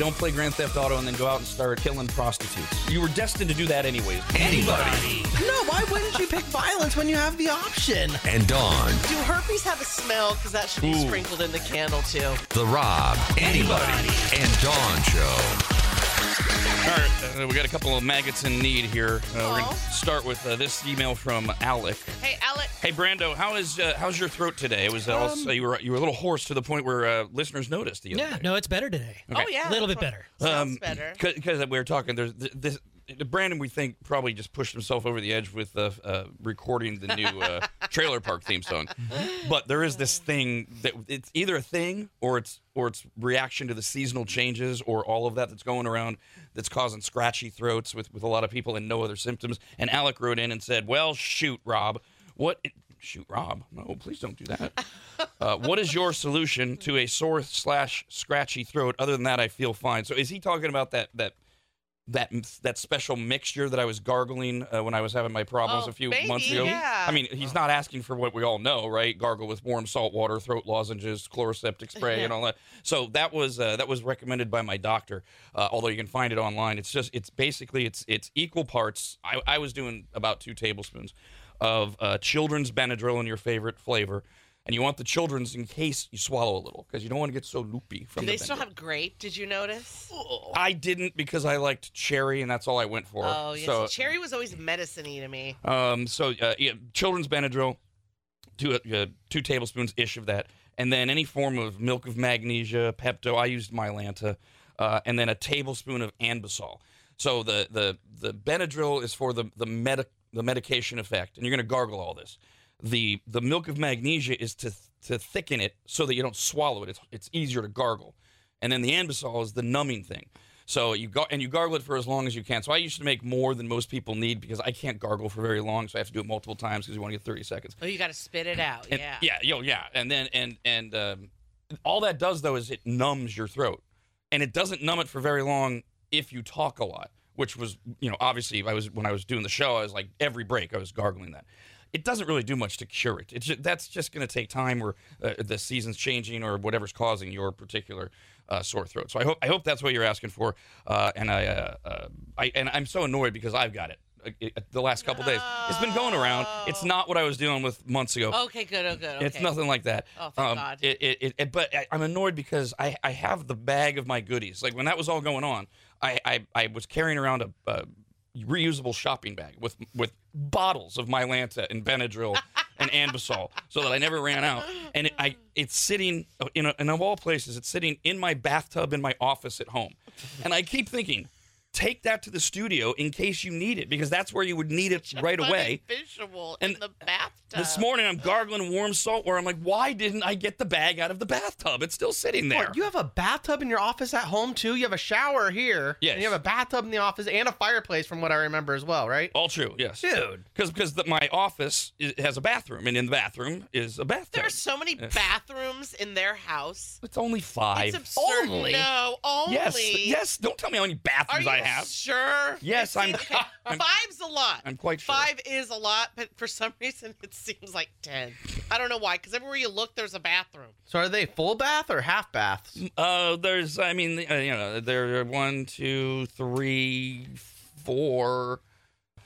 don't play Grand Theft Auto and then go out and start killing prostitutes. You were destined to do that anyways. Anybody. No, why wouldn't you pick violence when you have the option? And Dawn. Do herpes have a smell? Because that should be Ooh. sprinkled in the candle too. The Rob. Anybody. And Dawn Show. All right, uh, we got a couple of maggots in need here. Uh, we're going to start with uh, this email from Alec. Hey, Alec. Hey Brando, how is uh, how's your throat today? It was uh, also, you were you were a little hoarse to the point where uh, listeners noticed the other Yeah, day. no, it's better today. Oh yeah, A little bit better. Sounds better. Because we were talking, there's th- this. Brandon, we think probably just pushed himself over the edge with uh, uh, recording the new uh, trailer park theme song. But there is this thing that it's either a thing or it's or it's reaction to the seasonal changes or all of that that's going around that's causing scratchy throats with with a lot of people and no other symptoms. And Alec wrote in and said, "Well, shoot, Rob, what?" Shoot, Rob. No, please don't do that. Uh, what is your solution to a sore slash scratchy throat? Other than that, I feel fine. So, is he talking about that that that that special mixture that I was gargling uh, when I was having my problems Oh, a few maybe, months ago? yeah. I mean, he's not asking for what we all know, right? Gargle with warm salt water, throat lozenges, Chloraseptic spray, and all that. So that was uh, that was recommended by my doctor. Uh, although you can find it online, it's just it's basically it's it's equal parts. I, I was doing about two tablespoons of uh, children's Benadryl in your favorite flavor. And you want the children's in case you swallow a little because you don't want to get so loopy from Do the they still have grape? Did you notice? I didn't because I liked cherry, and that's all I went for. Oh yes, So, cherry was always medicine-y to me. um, so uh, yeah, children's Benadryl, two uh, two tablespoons ish of that, and then any form of milk of magnesia, Pepto. I used Mylanta, uh, and then a tablespoon of Anbesol. So the the the Benadryl is for the the medic the medication effect, and you're going to gargle all this. The the milk of magnesia is to to thicken it so that you don't swallow it. It's it's easier to gargle, and then the Anbesol is the numbing thing. So you go and you gargle it for as long as you can. So I used to make more than most people need because I can't gargle for very long, so I have to do it multiple times because you want to get 30 seconds. Oh, you got to spit it out. And- yeah. yeah, yo, yeah, and then and and um, all that does though is it numbs your throat, and it doesn't numb it for very long if you talk a lot. Which was, you know, obviously I was when I was doing the show, I was like every break I was gargling that. It doesn't really do much to cure it. It's just, that's just going to take time, or uh, the season's changing, or whatever's causing your particular uh, sore throat. So I hope I hope that's what you're asking for. Uh, and I, uh, uh, I and I'm so annoyed because I've got it. the last couple days, it's been going around. It's not what I was dealing with months ago. Okay, good. Oh, good. Okay. It's nothing like that. Oh, thank God. It, it, it, it- but I, I'm annoyed because I, I have the bag of my goodies. Like when that was all going on, I, I, I was carrying around a, a reusable shopping bag with with bottles of Mylanta and Benadryl and Anbesol, so that I never ran out. And it, I it's sitting uh, in a, in of all places, it's sitting in my bathtub in my office at home, and I keep thinking. Take that to the studio in case you need it, because that's where you would need it right away. Visual And in the bathtub. This morning I'm gargling warm salt where I'm like, why didn't I get the bag out of the bathtub? It's still sitting there. What, you have a bathtub in your office at home too? You have a shower here. Yes. And you have a bathtub in the office and a fireplace from what I remember as well, right? All true, yes. Dude. Because because my office is, has a bathroom, and in the bathroom is a bathtub. There are so many bathrooms in their house. it's only five. It's absurd. Only? No, only. yes, yes. Don't tell me how many Are bathrooms you I have. sure? Yes, It I'm- okay, I'm- Five's a lot. I'm quite sure. Five is a lot, but for some reason it seems like ten. I don't know why, because everywhere you look, there's a bathroom. So are they full bath or half baths? Uh, there's, I mean, uh, you know, there are one, two, three, four,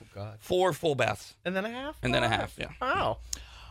Oh God. four full baths, And then a half? and then a half. Yeah. Wow.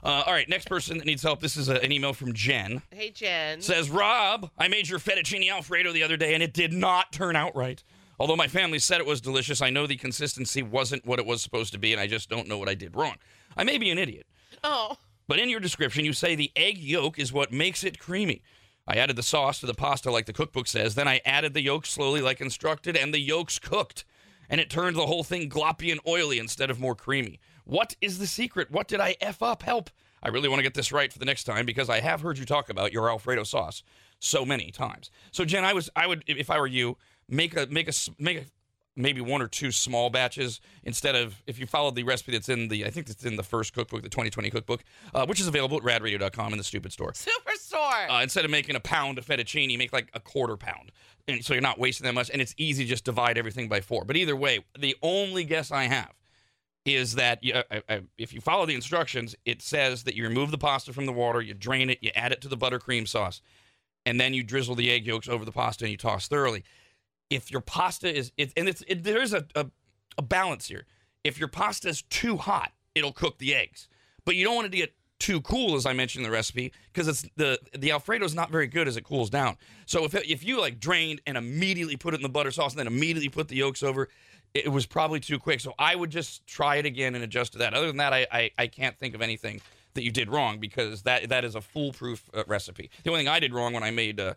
Uh, all right. Next person that needs help. This is a, an email from Jen. Hey, Jen. Says Rob, I made your fettuccine alfredo the other day and it did not turn out right. Although my family said it was delicious, I know the consistency wasn't what it was supposed to be, and I just don't know what I did wrong. I may be an idiot, oh, but in your description, you say the egg yolk is what makes it creamy. I added the sauce to the pasta like the cookbook says, then I added the yolk slowly like instructed, and the yolks cooked. And it turned the whole thing gloppy and oily instead of more creamy. What is the secret? What did I F up? Help. I really want to get this right for the next time because I have heard you talk about your Alfredo sauce so many times. So Jen, I was I would if I were you, make a make a make a maybe one or two small batches instead of if you followed the recipe that's in the I think it's in the first cookbook, the 2020 cookbook, uh, which is available at radradio.com in the stupid store. Superstore. Uh, instead of making a pound of fettuccine, make like a quarter pound. And so you're not wasting that much, and it's easy to just divide everything by four. But either way, the only guess I have is that you, I, I, if you follow the instructions, it says that you remove the pasta from the water, you drain it, you add it to the buttercream sauce, and then you drizzle the egg yolks over the pasta and you toss thoroughly. If your pasta is it, and it's it, there is a, a a balance here. If your pasta is too hot, it'll cook the eggs, but you don't want it to get too cool, as I mentioned in the recipe, because it's the the Alfredo is not very good as it cools down. So if it, if you like drained and immediately put it in the butter sauce and then immediately put the yolks over, it was probably too quick. So I would just try it again and adjust to that. Other than that, I I, I can't think of anything that you did wrong because that that is a foolproof uh, recipe. The only thing I did wrong when I made uh,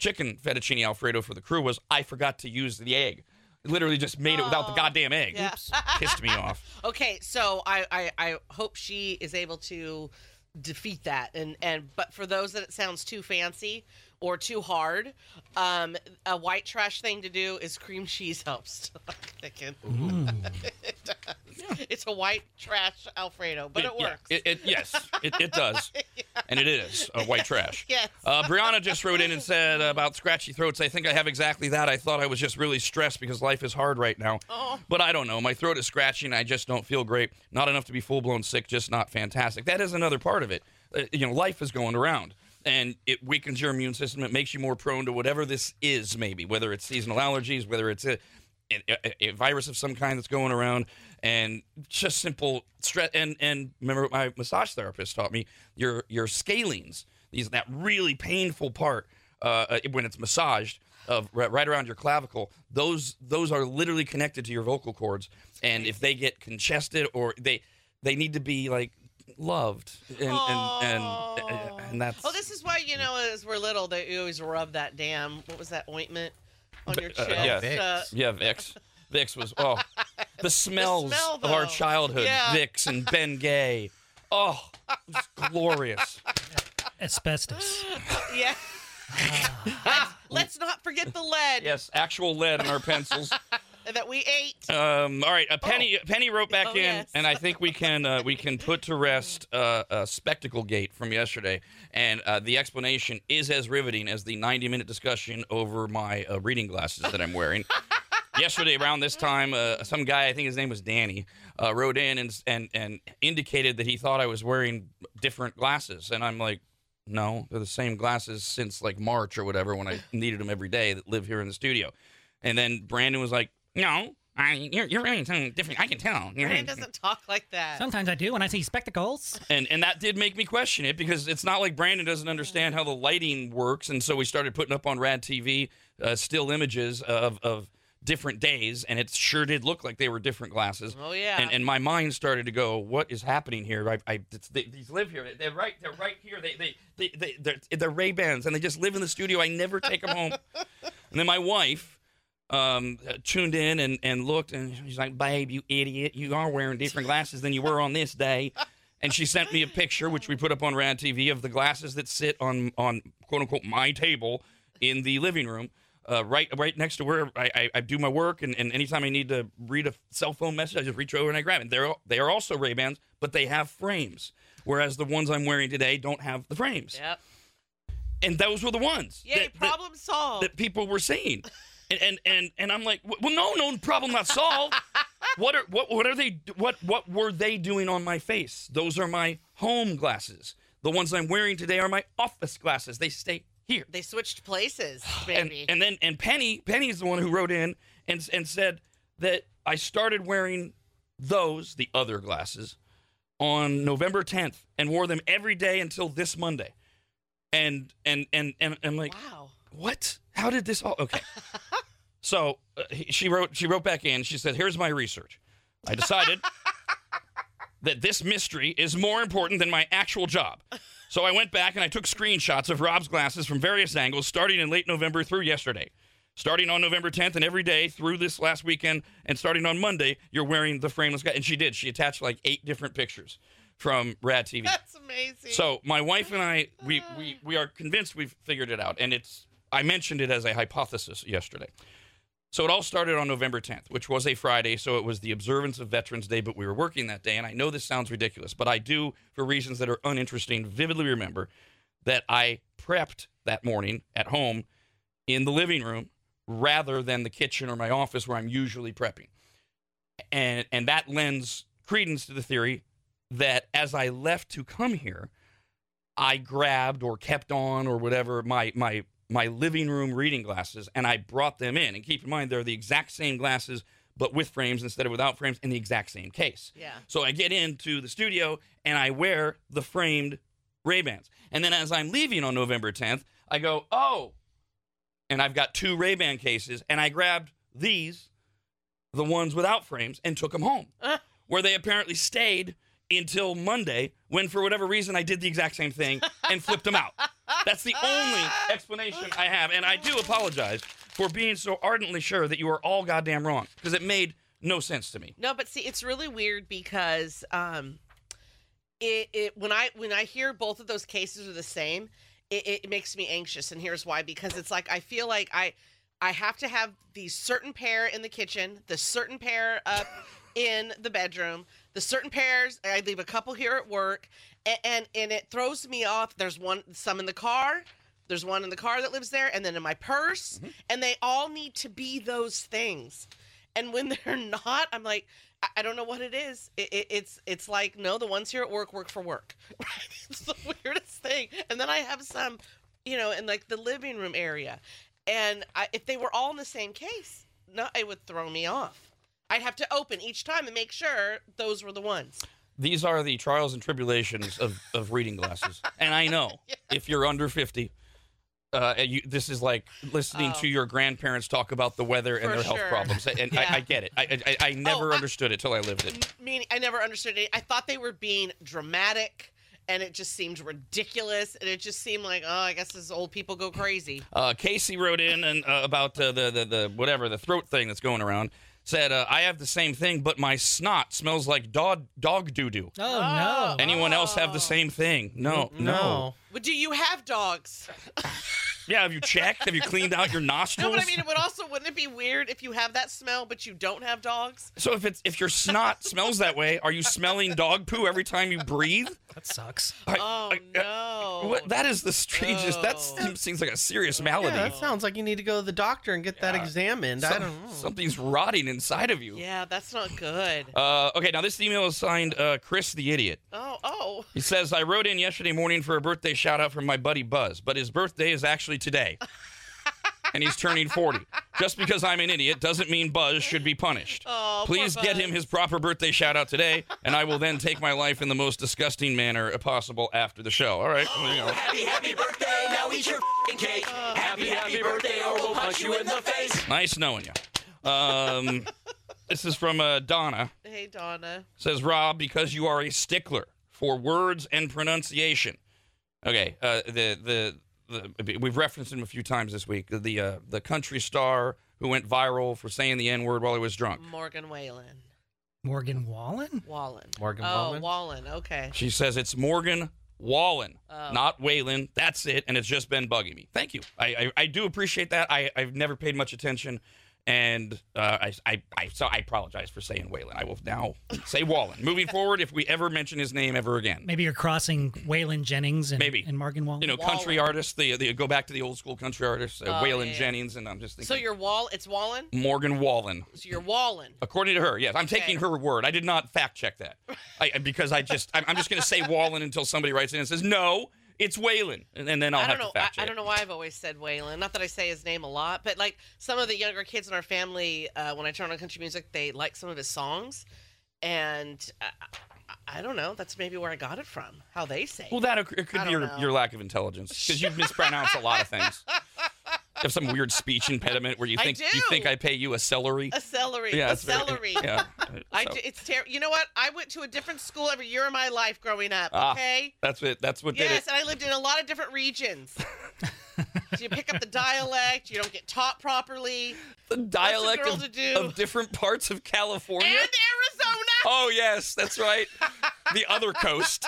chicken fettuccine alfredo for the crew was I forgot to use the egg. Literally just made it without the Oh, goddamn egg. yeah. Oops, pissed me off. Okay, so I, I I hope she is able to defeat that and and but for those that it sounds too fancy or too hard um a white trash thing to do is cream cheese helps Chicken. it does. it's a white trash alfredo but it, yeah, works it, it- yes, it, it does, and it is uh, white trash. yes Uh, Brianna just wrote in and said about scratchy throats. I think I have exactly that. I thought I was just really stressed because life is hard right now. Oh. But I don't know. My throat is scratching. I just don't feel great. Not enough to be full blown sick, just not fantastic. That is another part of it. Uh, you know, life is going around. And it weakens your immune system. It makes you more prone to whatever this is, maybe, whether it's seasonal allergies, whether it's a, a, virus of some kind that's going around, and just simple stress. And and remember, what my massage therapist taught me your your scalenes, these that really painful part uh, uh, when it's massaged of right, right around your clavicle. Those those are literally connected to your vocal cords, and if they get congested or they they need to be like loved and and and, and that's oh this is why you know as we're little they always rub that damn what was that ointment on your uh, chest yeah. Vicks. uh, Yeah, Vicks. Vicks was oh, the smells smell, of our though. childhood. Yeah. Vicks and Ben Gay. Oh, it was glorious. Asbestos. yeah let's, let's not forget the lead Yes, actual lead in our pencils. That we ate Um, all right, a Penny Penny wrote back Oh, in, yes. and I think we can uh, we can put to rest uh, uh, Spectacle Gate from yesterday, and uh, the explanation is as riveting as the 90 minute discussion over my uh, reading glasses that I'm wearing. yesterday around this time, uh, some guy I think his name was Danny uh, wrote in and and and indicated that he thought I was wearing different glasses, and I'm like. No, they're the same glasses since like March or whatever when I needed them every day that live here in the studio. And then Brandon was like, "No, I, you're you're wearing something different. I can tell." You're Ryan doesn't talk like that Sometimes I do when I see spectacles. and and that did make me question it because it's not like Brandon doesn't understand how the lighting works, and so we started putting up on Rad TV uh, still images of of different days, and it sure did look like they were different glasses. Oh, yeah. And and my mind started to go, what is happening here? I, I it's, they, these live here. They're right. They're right here. They they they, they they're, they're Ray Bans, and they just live in the studio. I never take them home. and then my wife um, tuned in and, and looked, and she's like, "Babe, you idiot! You are wearing different glasses than you were on this day." And she sent me a picture, which we put up on Rad TV, of the glasses that sit on on quote unquote my table in the living room, uh, right right next to where I, I, I do my work. And, and anytime I need to read a cell phone message, I just reach over and I grab it. They're they are also Ray Bans, but they have frames, whereas the ones I'm wearing today don't have the frames. yep And those were the ones. yay that- that- problem solved that people were seeing. And and and, and I'm like, well, no, no problem not solved. what are what what are they what what were they doing on my face? Those are my home glasses. The ones I'm wearing today are my office glasses. They stay here. they switched places And baby and then and Penny Penny is the one who wrote in and and said that I started wearing those the other glasses on November 10th and wore them every day until this Monday. And and and and I'm like wow what? How did this all? Okay. so uh, he- she wrote. She wrote back in. She said, "Here's my research. I decided that this mystery is more important than my actual job. So I went back and I took screenshots of Rob's glasses from various angles, starting in late November through yesterday." Starting on November 10th and every day through this last weekend, and starting on Monday, you're wearing the frameless guy. And she did. She attached like eight different pictures from Rad TV. that's amazing So my wife and I, we, we we are convinced we've figured it out, and it's. I mentioned it as a hypothesis yesterday. So it all started on November 10th, which was a Friday, so it was the observance of Veterans Day, but we were working that day, and I know this sounds ridiculous, but I do, for reasons that are uninteresting, vividly remember that I prepped that morning at home in the living room rather than the kitchen or my office where I'm usually prepping. And and that lends credence to the theory that as I left to come here, I grabbed or kept on or whatever my my my living room reading glasses and I brought them in. And keep in mind, they're the exact same glasses, but with frames instead of without frames in the exact same case. Yeah. So I get into the studio and I wear the framed Ray Bans. And then as I'm leaving on November 10th, I go, oh, and I've got two Ray Ban cases, and I grabbed these, the ones without frames, and took them home, uh. where they apparently stayed until Monday, when for whatever reason I did the exact same thing and flipped them out. That's the only explanation I have, and I do apologize for being so ardently sure that you are all goddamn wrong because it made no sense to me. No, but see, it's really weird because um, it, it when I when I hear both of those cases are the same, it, it makes me anxious, and here's why: because it's like I feel like I I have to have the certain pair in the kitchen, the certain pair up in the bedroom, the certain pairs. I leave a couple here at work, and and, and it throws me off. There's one some in the car. There's one in the car that lives there, and then in my purse, mm-hmm. and they all need to be those things. And when they're not, I'm like, I, I don't know what it is. It, it, it's it's like no, the ones here at work work for work. it's the weirdest thing. And then I have some, you know, in like the living room area, and I, if they were all in the same case, no, it would throw me off. I'd have to open each time and make sure those were the ones. These are the trials and tribulations of, of reading glasses. And I know if you're under 50, uh, you, this is like listening Oh. to your grandparents talk about the weather and For their health problems. And Yeah. I, I get it. I, I, I never I- understood it till I lived it. Meaning, I never understood it. I thought they were being dramatic, and it just seemed ridiculous, and it just seemed like, oh, I guess as old people go crazy. Uh, Casey wrote in and uh, about uh, the, the the whatever the throat thing that's going around. Said uh, I have the same thing, but my snot smells like dog dog doo doo. Oh, no. Anyone else have the same thing? No, no. No. But do you have dogs? Yeah, have you checked? Have you cleaned out your nostrils? No, but I mean, it would also wouldn't it be weird if you have that smell but you don't have dogs? So if it's if your snot smells that way, are you smelling dog poo every time you breathe? That sucks. I- Oh I- no! What, that is the strangest. That Oh. seems, seems like a serious malady. Yeah, that sounds like you need to go to the doctor and get that Yeah. examined. I don't know. Something's rotting inside of you. Yeah, that's not good. Uh, okay, now this email is signed uh, Chris the Idiot. Oh, oh. He says, I wrote in yesterday morning for a birthday shout out from my buddy Buzz, but his birthday is actually today. and he's turning 40. Just because I'm an idiot doesn't mean Buzz should be punished. Oh, Please get him his proper birthday shout out today, and I will then take my life in the most disgusting manner possible after the show. All right. there you go. Happy, happy birthday, now eat your fing cake. Happy, happy birthday, or we'll punch you in the face. Nice knowing you. Um, this is from uh, Donna. Hey, Donna. says Rob because you are a stickler for words and pronunciation. Okay, uh, the, the the we've referenced him a few times this week. The uh, the country star who went viral for saying the n word while he was drunk. Morgan Whalen. Morgan Wallen? Wallen. Morgan oh, Wallen? Wallen. Okay. She says it's Morgan Wallen, Oh. not Whalen. That's it, and it's just been bugging me. Thank you. I I, I do appreciate that. I I've never paid much attention. And uh, I, I, I, so I apologize for saying Whalen. I will now say Wallen. Moving forward, if we ever mention his name ever again, Maybe you're crossing Waylon Jennings and, Maybe. and Morgan Wallen. you know, country Wallen. artists. The, the go back to the old school country artists, uh, Oh, Waylon yeah, yeah. Jennings, and I'm just thinking. So you're Wall. It's Wallen. Morgan Wallen, So you're Wallen. according to her. Yes, I'm taking her word. I did not fact check that, I, because I just I'm, I'm just going to say Wallen until somebody writes in and says no, it's Waylon, and, and then I'll I have don't know. to I, fact check. I don't know why I've always said Waylon. Not that I say his name a lot, but like some of the younger kids in our family, uh, when I turn on country music, they like some of his songs, and I, I, I don't know. That's maybe where I got it from. How they say. Well, that it could be your, your lack of intelligence because you mispronounce a lot of things. You have some weird speech impediment where you think you think I pay you a celery. a celery. yeah, a it's very- celery. yeah. I so d- it's terrible. You know what? I went to a different school every year of my life growing up. Ah, Okay. that's it. That's what did it. Yes, and I lived in a lot of different regions. so you pick up the dialect. You don't get taught properly. The dialect of, do. of different parts of California. And Arizona. Oh yes, that's right. the other coast.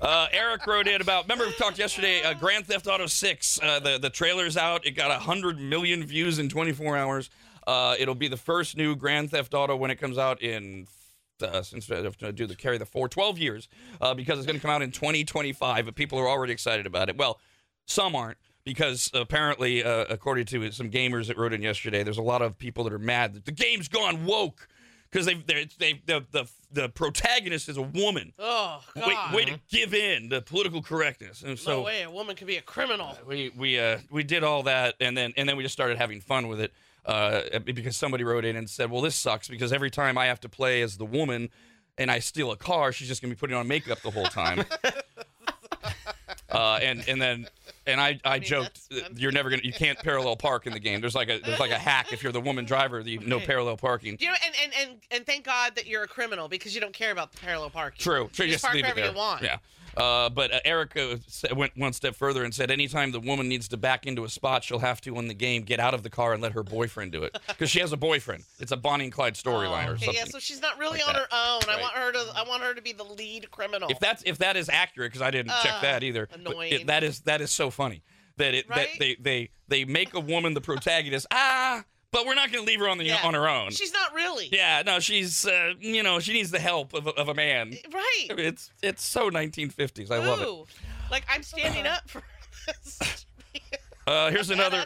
Uh, Eric wrote in about. Remember we talked yesterday. Uh, Grand Theft Auto Six. Uh, the the trailer's out. It got hundred million views in 24 hours. Uh, it'll be the first new Grand Theft Auto when it comes out in. Uh, since I have to do the carry the four 12 years uh, because it's going to come out in 2025 but people are already excited about it well some aren't because apparently according to some gamers that wrote in yesterday there's a lot of people that are mad that the game's gone woke because they they they the, the the protagonist is a woman. Oh Way, God. way to give in to political correctness, and so no way a woman could be a criminal. we we uh we did all that and then and then we just started having fun with it uh because somebody wrote in and said well this sucks because every time i have to play as the woman and i steal a car she's just gonna be putting on makeup the whole time uh and and then and i i joked that's uh, you're never gonna you can't parallel park in the game there's like a there's like a hack if you're the woman driver you no parallel parking You know, and, and and and thank God that you're a criminal because you don't care about the parallel parking. True. True. You Just just park leave it wherever there. you want. Yeah. Uh, but uh, Erica went one step further and said, anytime the woman needs to back into a spot, she'll have to, in the game, get out of the car and let her boyfriend do it because she has a boyfriend. It's a Bonnie and Clyde storyline or Okay, something. yeah, so she's not really like on that. her own. I want her to. I want her to be the lead criminal. if that's if that is accurate, because I didn't check Uh, that either. annoying. It, that is that is so funny that it Right? that they they they make a woman the protagonist. ah, but we're not going to leave her on the Yeah. on her own. She's not really. yeah, no, she's uh, you know she needs the help of, a- of a man. Right. It's it's so 1950s. I love it. Like I'm standing up for this. Uh, here's another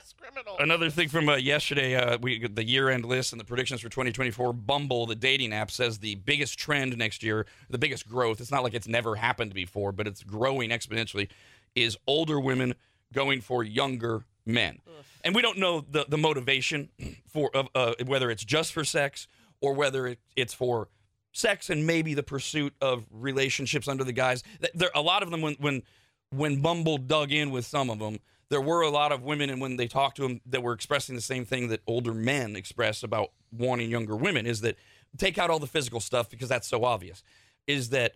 Another thing from uh, yesterday, uh, we the year-end list and the predictions for 2024. Bumble, the dating app, says the biggest trend next year, the biggest growth. It's not like it's never happened before, but it's growing exponentially. Is older women going for younger men, and we don't know the the motivation for of uh, whether it's just for sex or whether it, it's for sex and maybe the pursuit of relationships under the guise. There a lot of them when when when Bumble dug in with some of them, there were a lot of women, and when they talked to them, that were expressing the same thing that older men express about wanting younger women is that take out all the physical stuff because that's so obvious. Is that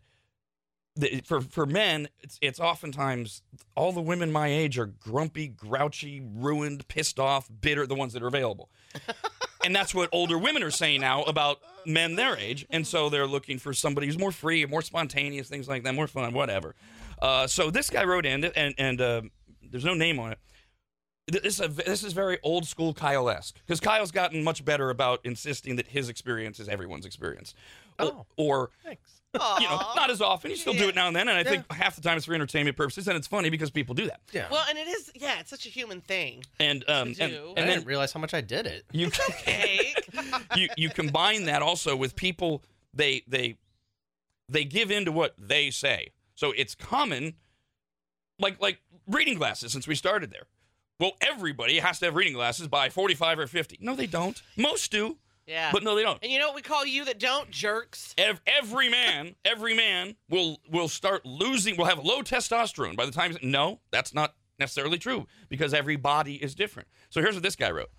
the, for for men, it's it's oftentimes all the women my age are grumpy, grouchy, ruined, pissed off, bitter, the ones that are available. and that's what older women are saying now about men their age, and so they're looking for somebody who's more free, more spontaneous, things like that, more fun, whatever. Uh, so this guy wrote in, and and uh, there's no name on it. This is, a, this is very old school Kyle esque because Kyle's gotten much better about insisting that his experience is everyone's experience. O- Oh. or Thanks. you know, not as often. You still do it now and then, and I think half the time it's for entertainment purposes, and it's funny because people do that. Yeah. Well, and it is. Yeah, it's such a human thing. And um, To and, do. and I then didn't realize how much I did it. you Hey. you you combine that also with people they they they give in to what they say. So it's common like like reading glasses since we started there. Well, everybody has to have reading glasses by 45 or 50. No, they don't. Most do, yeah. but no, they don't. and you know what we call you that don't jerks? Ev- Every man, every man will will start losing. Will have low testosterone by the time. No, that's not necessarily true because every body is different. So here's what this guy wrote: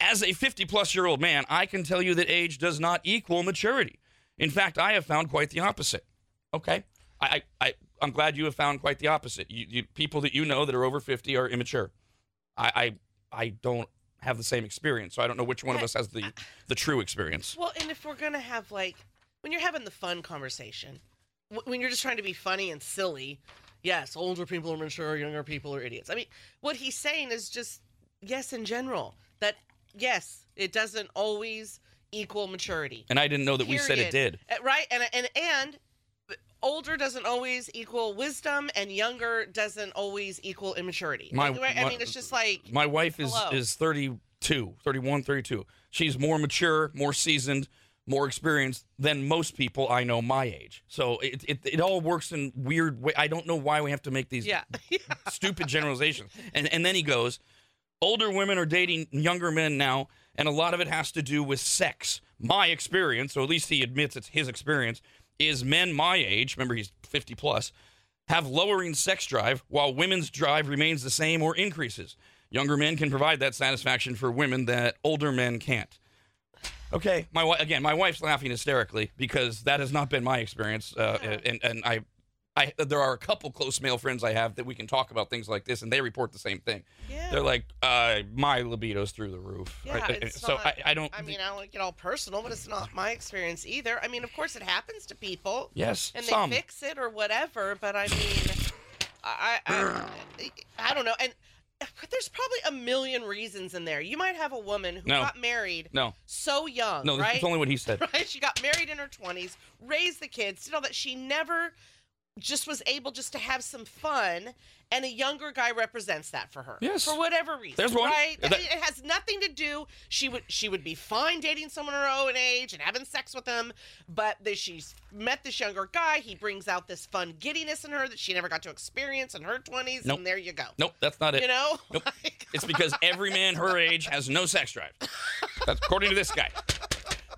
As a 50 plus year old man, I can tell you that age does not equal maturity. In fact, I have found quite the opposite. Okay, I I, I I'm glad you have found quite the opposite. You, you people that you know that are over 50 are immature. I I, I don't have the same experience, so I don't know which one of us has the the true experience. Well, and if we're gonna have like when you're having the fun conversation, wh- when you're just trying to be funny and silly, yes, older people are mature, younger people are idiots. I mean, what he's saying is just yes, in general, that yes, it doesn't always equal maturity. And I didn't know that we said it did. Uh, Right, and and and older doesn't always equal wisdom, and younger doesn't always equal immaturity. My- right? I mean, it's just like My wife is Hello. is 32, 31, 32. She's more mature, more seasoned, more experienced than most people I know my age. So it it, it all works in weird way. I don't know why we have to make these yeah, stupid generalizations. And and then he goes, older women are dating younger men now, and a lot of it has to do with sex. My experience, or at least he admits it's his experience, is men my age, remember he's 50 plus, have lowering sex drive while women's drive remains the same or increases. Younger men can provide that satisfaction for women that older men can't. Okay, my again, my wife's laughing hysterically because that has not been my experience, uh, and and I, I there are a couple close male friends I have that we can talk about things like this, and they report the same thing. yeah. They're like, uh, my libido's through the roof. Yeah, Right? it's so not- I, I don't. I mean, I don't get all personal, but it's not my experience either. I mean, of course, it happens to people, yes, and some. they fix it or whatever. But I mean, I, I, I, I don't know. And there's probably a million reasons in there. You might have a woman who No. got married no, so young, no, right? that's only what he said. right? She got married in her 20s, raised the kids, did all that. She never just was able just to have some fun and a younger guy represents that for her Yes. for whatever reason There's one. right That- it has nothing to do she would she would be fine dating someone her own age and having sex with him but that she's met this younger guy he brings out this fun giddiness in her that she never got to experience in her 20s Nope. and there you go Nope, that's not it. you know Nope. Oh it's because every man her age has no sex drive. That's according to this guy.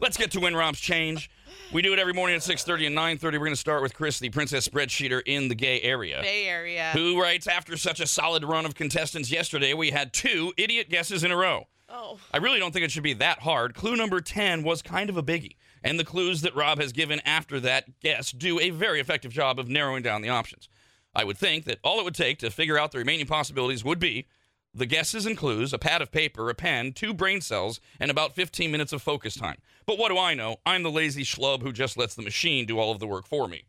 Let's get to Win Rob's change. We do it every morning at 6:30 and 9:30. We're going to start with Chris, the princess spreadsheeter in the gay area. bay area Who writes after such a solid run of contestants yesterday, we had two idiot guesses in a row. oh I really don't think it should be that hard. Clue number 10 was kind of a biggie, and the clues that Rob has given after that guess do a very effective job of narrowing down the options. I would think that all it would take to figure out the remaining possibilities would be the guesses and clues, a pad of paper, a pen, two brain cells, and about 15 minutes of focus time. But what do I know? I'm the lazy schlub who just lets the machine do all of the work for me.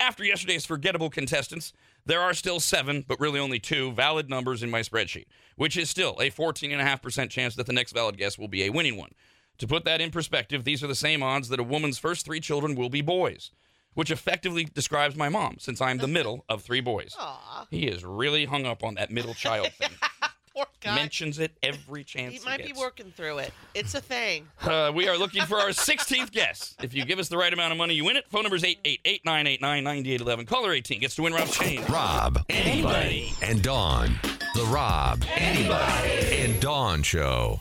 After yesterday's forgettable contestants, there are still seven, but really only two valid numbers in my spreadsheet, which is still a 14.5% chance that the next valid guess will be a winning one. To put that in perspective, these are the same odds that a woman's first three children will be boys, which effectively describes my mom, since I'm the middle of three boys. Aw, He is really hung up on that middle child thing. poor guy. Mentions it every chance he he, might be working through it. It's a thing. Uh, we are looking for our 16th guess. If you give us the right amount of money, you win it. Phone number is 888-989-9811. Caller 18 gets to win Rob's chain. Rob, Anybody. and Dawn. The Rob, Anybody. and Dawn Show.